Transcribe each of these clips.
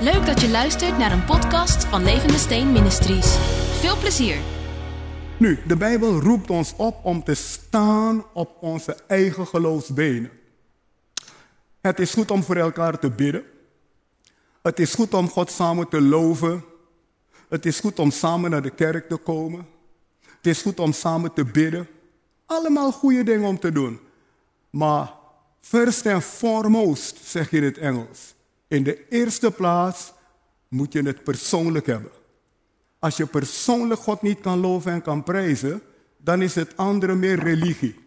Leuk dat je luistert naar een podcast van Levende Steen Ministries. Veel plezier. Nu, de Bijbel roept ons op om te staan op onze eigen geloofsbenen. Het is goed om voor elkaar te bidden. Het is goed om God samen te loven. Het is goed om samen naar de kerk te komen. Het is goed om samen te bidden. Allemaal goede dingen om te doen. Maar first and foremost, zeg je in het Engels. In de eerste plaats moet je het persoonlijk hebben. Als je persoonlijk God niet kan loven en kan prijzen, dan is het andere meer religie.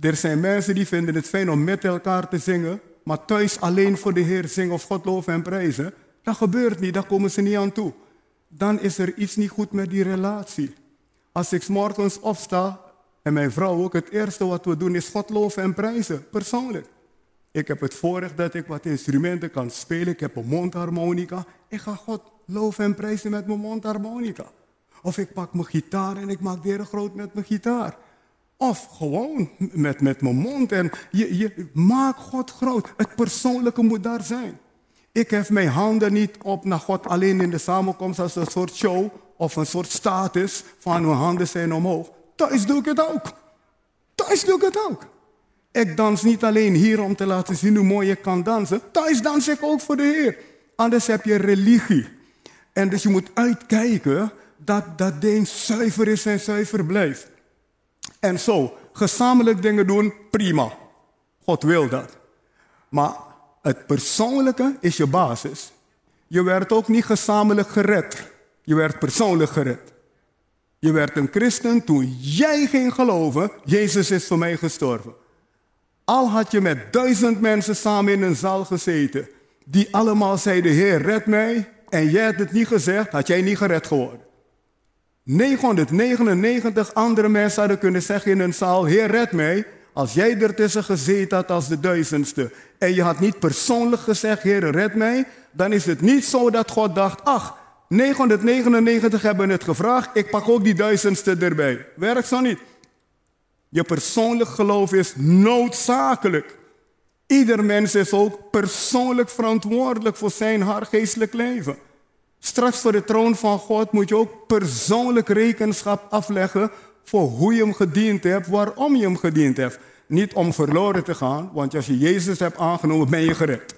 Er zijn mensen die vinden het fijn om met elkaar te zingen, maar thuis alleen voor de Heer zingen of God loven en prijzen. Dat gebeurt niet, daar komen ze niet aan toe. Dan is er iets niet goed met die relatie. Als ik morgens opsta en mijn vrouw ook, het eerste wat we doen is God loven en prijzen, persoonlijk. Ik heb het voorrecht dat ik wat instrumenten kan spelen. Ik heb een mondharmonica. Ik ga God loven en prijzen met mijn mondharmonica. Of ik pak mijn gitaar en ik maak de groot met mijn gitaar. Of gewoon met, met mijn mond. En je, je maak God groot. Het persoonlijke moet daar zijn. Ik heb mijn handen niet op naar God alleen in de samenkomst als een soort show of een soort status van mijn handen zijn omhoog. Thuis doe ik het ook. Thuis doe ik het ook. Ik dans niet alleen hier om te laten zien hoe mooi je kan dansen. Thuis dans ik ook voor de Heer. Anders heb je religie. En dus je moet uitkijken dat dat ding zuiver is en zuiver blijft. En zo, gezamenlijk dingen doen, prima. God wil dat. Maar het persoonlijke is je basis. Je werd ook niet gezamenlijk gered. Je werd persoonlijk gered. Je werd een christen toen jij ging geloven, Jezus is voor mij gestorven. Al had je met duizend mensen samen in een zaal gezeten, die allemaal zeiden, Heer, red mij, en jij had het niet gezegd, had jij niet gered geworden. 999 andere mensen hadden kunnen zeggen in een zaal, Heer, red mij, als jij ertussen gezeten had als de duizendste, en je had niet persoonlijk gezegd, Heer, red mij, dan is het niet zo dat God dacht, ach, 999 hebben het gevraagd, ik pak ook die duizendste erbij. Werkt zo niet. Je persoonlijk geloof is noodzakelijk. Ieder mens is ook persoonlijk verantwoordelijk voor zijn haar geestelijk leven. Straks voor de troon van God moet je ook persoonlijk rekenschap afleggen voor hoe je hem gediend hebt, waarom je hem gediend hebt. Niet om verloren te gaan, want als je Jezus hebt aangenomen, ben je gered.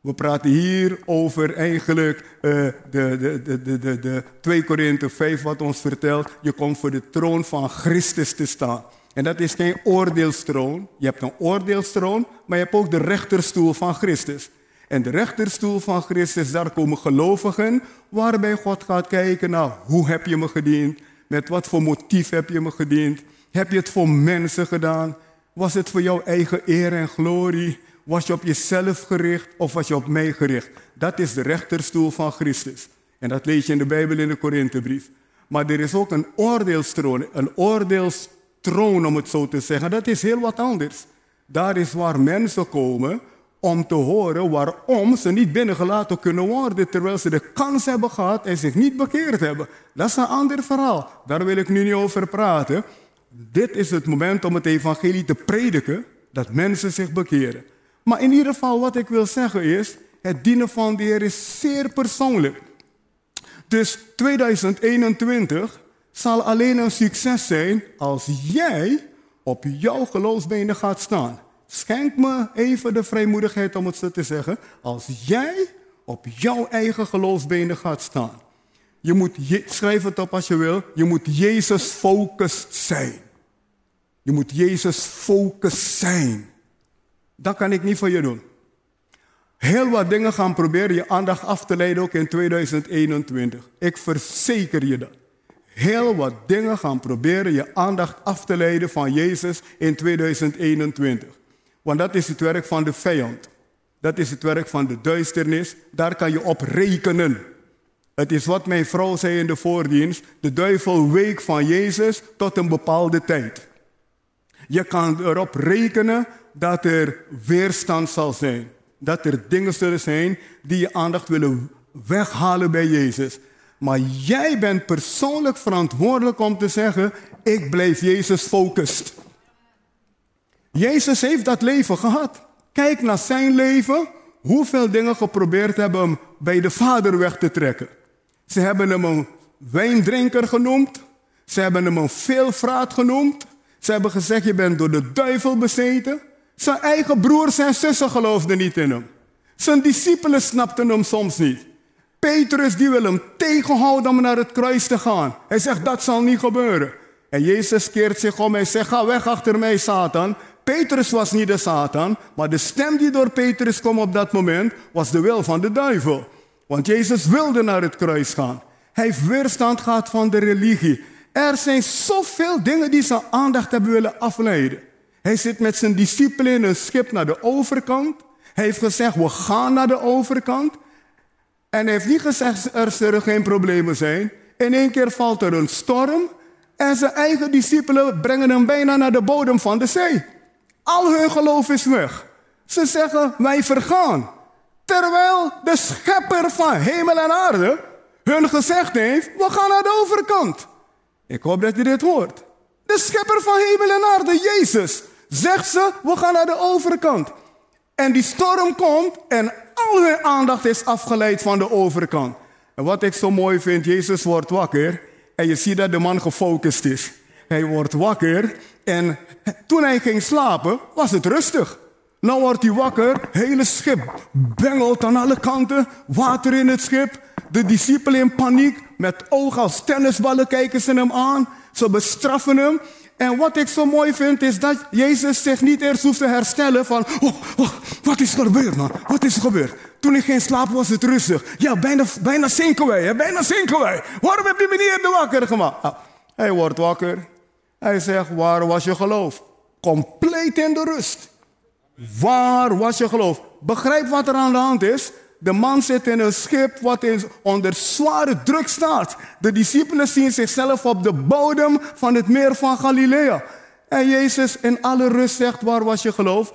We praten hier over eigenlijk uh, de, de, de, de, de 2 Korinthe 5, wat ons vertelt, je komt voor de troon van Christus te staan. En dat is geen oordeelstroon. Je hebt een oordeelstroon, maar je hebt ook de rechterstoel van Christus. En de rechterstoel van Christus, daar komen gelovigen, waarbij God gaat kijken naar hoe heb je me gediend, met wat voor motief heb je me gediend, heb je het voor mensen gedaan, was het voor jouw eigen eer en glorie, was je op jezelf gericht of was je op mij gericht. Dat is de rechterstoel van Christus. En dat lees je in de Bijbel in de Korinthebrief. Maar er is ook een oordeelstroon, een oordeelstroon troon, om het zo te zeggen. Dat is heel wat anders. Daar is waar mensen komen om te horen waarom ze niet binnengelaten kunnen worden terwijl ze de kans hebben gehad en zich niet bekeerd hebben. Dat is een ander verhaal. Daar wil ik nu niet over praten. Dit is het moment om het evangelie te prediken, dat mensen zich bekeren. Maar in ieder geval wat ik wil zeggen is, het dienen van de Heer is zeer persoonlijk. Dus 2021 zal alleen een succes zijn als jij op jouw geloofsbenen gaat staan. Schenk me even de vrijmoedigheid om het zo te zeggen. Als jij op jouw eigen geloofsbenen gaat staan. Je moet, schrijf het op als je wil, je moet Jezus focust zijn. Je moet Jezus focus zijn. Dat kan ik niet voor je doen. Heel wat dingen gaan proberen je aandacht af te leiden ook in 2021. Ik verzeker je dat heel wat dingen gaan proberen je aandacht af te leiden van Jezus in 2021. Want dat is het werk van de vijand. Dat is het werk van de duisternis. Daar kan je op rekenen. Het is wat mijn vrouw zei in de voordienst. De duivel week van Jezus tot een bepaalde tijd. Je kan erop rekenen dat er weerstand zal zijn. Dat er dingen zullen zijn die je aandacht willen weghalen bij Jezus. Maar jij bent persoonlijk verantwoordelijk om te zeggen, ik blijf Jezus focust. Jezus heeft dat leven gehad. Kijk naar zijn leven, hoeveel dingen geprobeerd hebben hem bij de vader weg te trekken. Ze hebben hem een wijndrinker genoemd. Ze hebben hem een veelvraat genoemd. Ze hebben gezegd, je bent door de duivel bezeten. Zijn eigen broers en zussen geloofden niet in hem. Zijn discipelen snapten hem soms niet. Petrus die wil hem tegenhouden om naar het kruis te gaan. Hij zegt, dat zal niet gebeuren. En Jezus keert zich om en zegt, ga weg achter mij, Satan. Petrus was niet de Satan, maar de stem die door Petrus kwam op dat moment was de wil van de duivel. Want Jezus wilde naar het kruis gaan. Hij heeft weerstand gehad van de religie. Er zijn zoveel dingen die zijn aandacht hebben willen afleiden. Hij zit met zijn discipelen in een schip naar de overkant. Hij heeft gezegd, we gaan naar de overkant. En heeft niet gezegd, er zullen geen problemen zijn. In één keer valt er een storm. En zijn eigen discipelen brengen hem bijna naar de bodem van de zee. Al hun geloof is weg. Ze zeggen, wij vergaan. Terwijl de schepper van hemel en aarde hun gezegd heeft, we gaan naar de overkant. Ik hoop dat je dit hoort. De schepper van hemel en aarde, Jezus, zegt ze, we gaan naar de overkant. En die storm komt en al hun aandacht is afgeleid van de overkant. En wat ik zo mooi vind, Jezus wordt wakker en je ziet dat de man gefocust is. Hij wordt wakker en toen hij ging slapen, was het rustig. Nou wordt hij wakker, hele schip bengelt aan alle kanten, water in het schip. De discipelen in paniek, met ogen als tennisballen kijken ze hem aan. Ze bestraffen hem. En wat ik zo mooi vind is dat Jezus zich niet eerst hoeft te herstellen van, oh, oh, wat is er gebeurd man? Wat is er gebeurd? Toen ik ging slapen was het rustig. Ja, bijna, bijna zinken wij, hè? bijna zinken wij. Waarom heb je me wakker gemaakt? Ah, hij wordt wakker. Hij zegt, waar was je geloof? Compleet in de rust. Waar was je geloof? Begrijp wat er aan de hand is? De man zit in een schip wat onder zware druk staat. De discipelen zien zichzelf op de bodem van het meer van Galilea. En Jezus in alle rust zegt, waar was je geloof?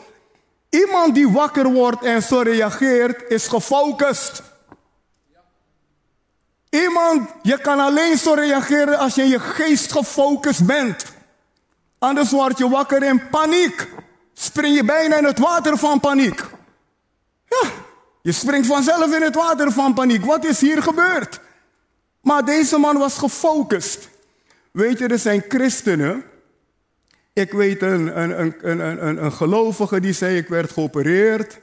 Iemand die wakker wordt en zo reageert, is gefocust. Iemand, je kan alleen zo reageren als je in je geest gefocust bent. Anders word je wakker in paniek. Spring je bijna in het water van paniek. Je springt vanzelf in het water van paniek. Wat is hier gebeurd? Maar deze man was gefocust. Weet je, er zijn christenen. Ik weet een, een, een, een, gelovige die zei: Ik werd geopereerd.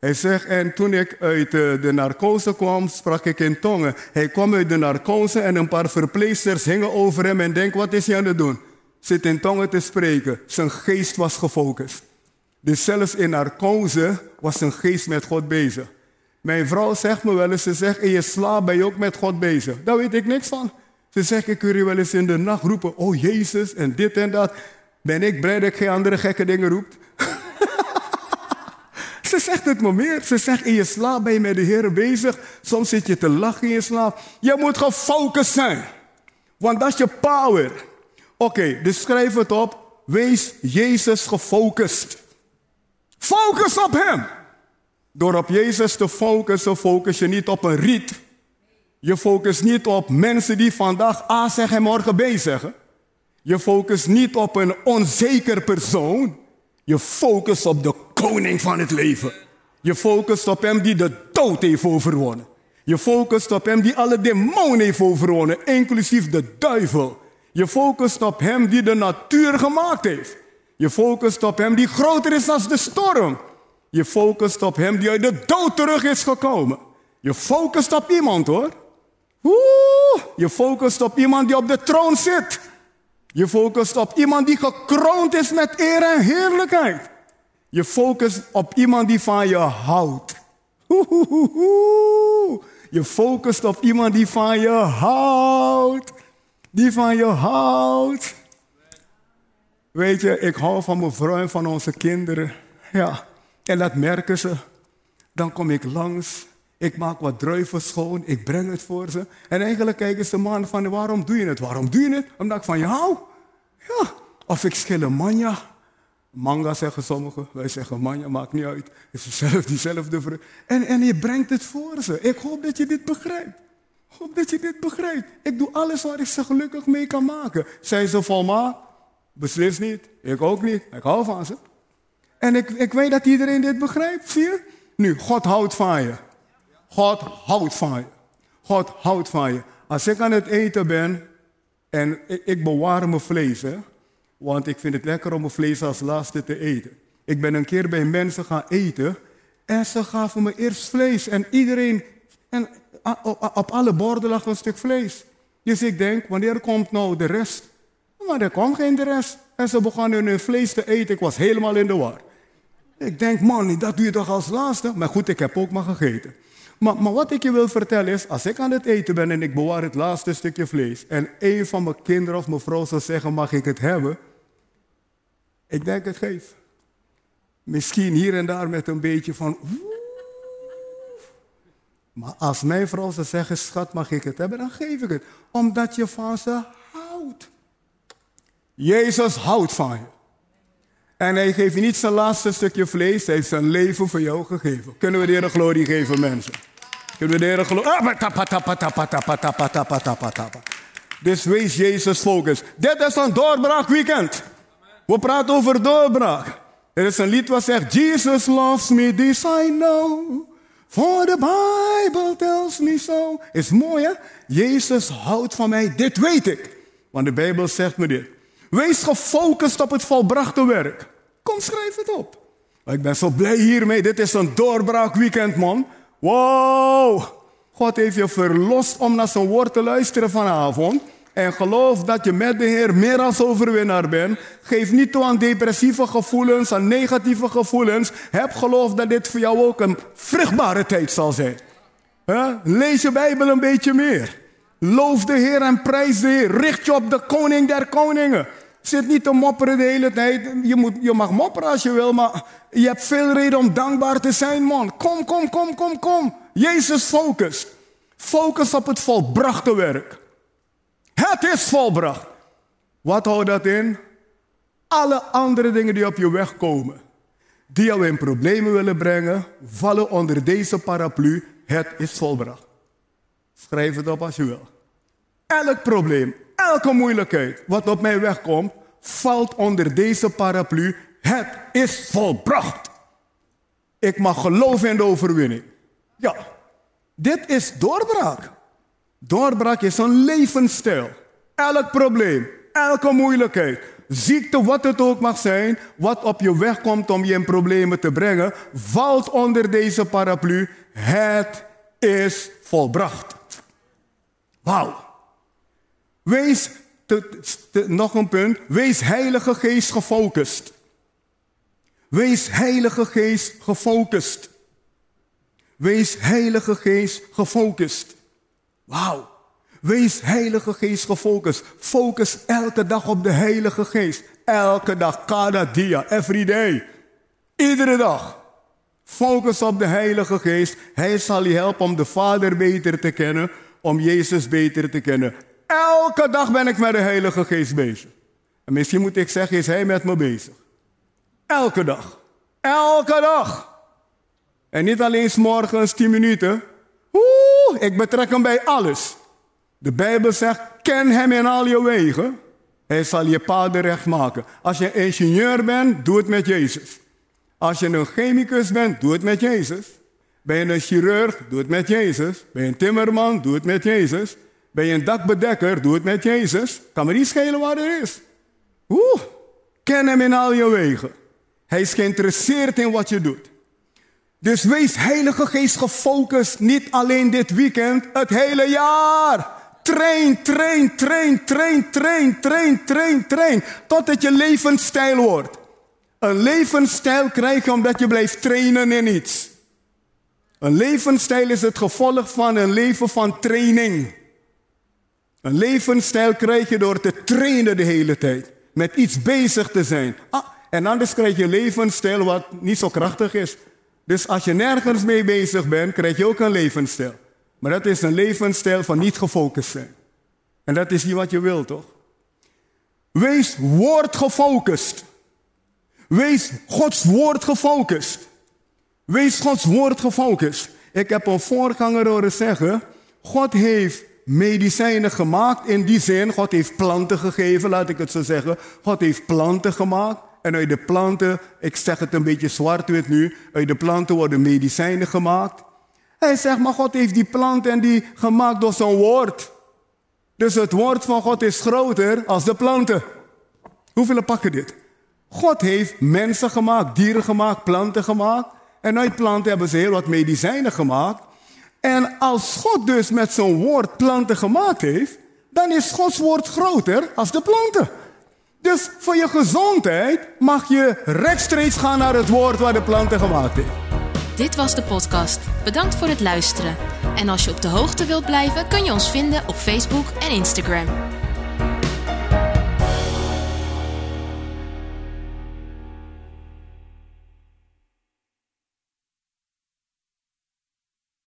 Hij zegt, en toen ik uit de, de narcose kwam, sprak ik in tongen. Hij kwam uit de narcose en een paar verpleegsters hingen over hem en denk, wat is hij aan het doen? Zit in tongen te spreken. Zijn geest was gefocust. Dus zelfs in narcose was zijn geest met God bezig. Mijn vrouw zegt me wel eens, ze zegt, in je slaap ben je ook met God bezig. Daar weet ik niks van. Ze zegt, ik kun je wel eens in de nacht roepen, oh Jezus en dit en dat. Ben ik blij dat ik geen andere gekke dingen roept? Ze zegt het me meer. Ze zegt, in je slaap ben je met de Heer bezig. Soms zit je te lachen in je slaap. Je moet gefocust zijn. Want dat is je power. Oké, dus schrijf het op. Wees Jezus gefocust. Focus op Hem. Door op Jezus te focussen, focus je niet op een riet. Je focust niet op mensen die vandaag A zeggen en morgen B zeggen. Je focust niet op een onzeker persoon. Je focust op de koning van het leven. Je focust op hem die de dood heeft overwonnen. Je focust op hem die alle demonen heeft overwonnen, inclusief de duivel. Je focust op hem die de natuur gemaakt heeft. Je focust op hem die groter is dan de storm. Je focust op hem die uit de dood terug is gekomen. Je focust op iemand hoor. Oeh, je focust op iemand die op de troon zit. Je focust op iemand die gekroond is met eer en heerlijkheid. Je focust op iemand die van je houdt. Je focust op iemand die van je houdt. Die van je houdt. Weet je, ik hou van mijn vrouw en van onze kinderen. Ja, en dat merken ze. Dan kom ik langs. Ik maak wat druiven schoon. Ik breng het voor ze. En eigenlijk kijken ze man van, waarom doe je het? Waarom doe je het? Omdat ik van je hou. Ja. Of ik schil een manja. Manga zeggen sommigen. Wij zeggen manja, maakt niet uit. Het is dezelfde, diezelfde vreugde. En, en je brengt het voor ze. Ik hoop dat je dit begrijpt. Ik hoop dat je dit begrijpt. Ik doe alles waar ik ze gelukkig mee kan maken. Zijn ze volmaakt? Beslist niet. Ik ook niet. Ik hou van ze. En ik, ik weet dat iedereen dit begrijpt, zie je? Nu, God houdt van je. God houdt van je. God houdt van je. Als ik aan het eten ben en ik, bewaar mijn vlees, want ik vind het lekker om mijn vlees als laatste te eten. Ik ben een keer bij mensen gaan eten en ze gaven me eerst vlees. En iedereen, en op alle borden lag een stuk vlees. Dus ik denk, wanneer komt nou de rest? Maar er kwam geen de rest. En ze begonnen hun vlees te eten. Ik was helemaal in de war. Ik denk, man, dat doe je toch als laatste? Maar goed, ik heb ook maar gegeten. Maar, maar, wat ik je wil vertellen is, als ik aan het eten ben en ik bewaar het laatste stukje vlees... en een van mijn kinderen of mijn vrouw zou zeggen, mag ik het hebben? Ik denk het geef. Misschien hier en daar met een beetje van... Maar als mijn vrouw zou zeggen, schat, mag ik het hebben? Dan geef ik het. Omdat je van ze houdt. Jezus houdt van je. En hij geeft je niet zijn laatste stukje vlees, hij heeft zijn leven voor jou gegeven. Kunnen we de Heer glorie geven, mensen? Kunnen we de Heer glorie... Dus wees Jezus focus. Dit is een doorbraakweekend. We praten over doorbraak. Er is een lied wat zegt, Jesus loves me, this I know. For the Bible tells me so. Is mooi hè? Jezus houdt van mij, dit weet ik. Want de Bijbel zegt me dit. Wees gefocust op het volbrachte werk. Kom, schrijf het op. Ik ben zo blij hiermee. Dit is een doorbraakweekend, man. Wow! God heeft je verlost om naar zijn woord te luisteren vanavond. En geloof dat je met de Heer meer als overwinnaar bent. Geef niet toe aan depressieve gevoelens, aan negatieve gevoelens. Heb geloof dat dit voor jou ook een vruchtbare tijd zal zijn. Lees je Bijbel een beetje meer. Loof de Heer en prijs de Heer. Richt je op de koning der koningen. Zit niet te mopperen de hele tijd. Je, moet, je mag mopperen als je wil, maar je hebt veel reden om dankbaar te zijn, man. Kom, kom, kom, kom, kom. Jezus focus. Focus op het volbrachte werk. Het is volbracht. Wat houdt dat in? Alle andere dingen die op je weg komen, die jou in problemen willen brengen, vallen onder deze paraplu. Het is volbracht. Schrijf het op als je wil. Elk probleem, elke moeilijkheid wat op mijn weg komt, valt onder deze paraplu. Het is volbracht. Ik mag geloven in de overwinning. Ja, dit is doorbraak. Doorbraak is een levensstijl. Elk probleem, elke moeilijkheid, ziekte, wat het ook mag zijn, wat op je weg komt om je in problemen te brengen, valt onder deze paraplu. Het is volbracht. Wauw. Wees, nog een punt, wees Heilige Geest gefocust. Wees Heilige Geest gefocust. Wees Heilige Geest gefocust. Wauw. Wees Heilige Geest gefocust. Focus elke dag op de Heilige Geest. Elke dag, cada dia, every day. Iedere dag. Focus op de Heilige Geest. Hij zal je helpen om de Vader beter te kennen, om Jezus beter te kennen. Elke dag ben ik met de Heilige Geest bezig. En misschien moet ik zeggen, is Hij met me bezig. Elke dag. Elke dag. En niet alleen s morgens 10 minuten. Oeh, ik betrek hem bij alles. De Bijbel zegt, ken hem in al je wegen. Hij zal je paden recht maken. Als je ingenieur bent, doe het met Jezus. Als je een chemicus bent, doe het met Jezus. Ben je een chirurg, doe het met Jezus. Ben je een timmerman, doe het met Jezus. Ben je een dakbedekker, doe het met Jezus. Kan me niet schelen waar er is. Oeh, ken hem in al je wegen. Hij is geïnteresseerd in wat je doet. Dus wees Heilige Geest gefocust, niet alleen dit weekend, het hele jaar. Train, train, train, train, train, train, train, train. Tot het je levensstijl wordt. Een levensstijl krijg je omdat je blijft trainen in iets. Een levensstijl is het gevolg van een leven van training. Een levensstijl krijg je door te trainen de hele tijd. Met iets bezig te zijn. Ah, en anders krijg je een levensstijl wat niet zo krachtig is. Dus als je nergens mee bezig bent, krijg je ook een levensstijl. Maar dat is een levensstijl van niet gefocust zijn. En dat is niet wat je wilt, toch? Wees woord gefocust. Wees Gods woord gefocust. Wees Gods woord gefocust. Ik heb een voorganger horen zeggen: God heeft medicijnen gemaakt in die zin. God heeft planten gegeven, laat ik het zo zeggen. God heeft planten gemaakt En uit de planten, ik zeg het een beetje zwart-wit nu, uit de planten worden medicijnen gemaakt. Hij zegt, maar God heeft die planten en die gemaakt door zijn woord. Dus het woord van God is groter als de planten. Hoeveel pakken dit? God heeft mensen gemaakt, dieren gemaakt, planten gemaakt. En uit planten hebben ze heel wat medicijnen gemaakt. En als God dus met zijn woord planten gemaakt heeft, dan is Gods woord groter als de planten. Dus voor je gezondheid mag je rechtstreeks gaan naar het woord waar de planten gemaakt heeft. Dit was de podcast. Bedankt voor het luisteren. En als je op de hoogte wilt blijven, kun je ons vinden op Facebook en Instagram.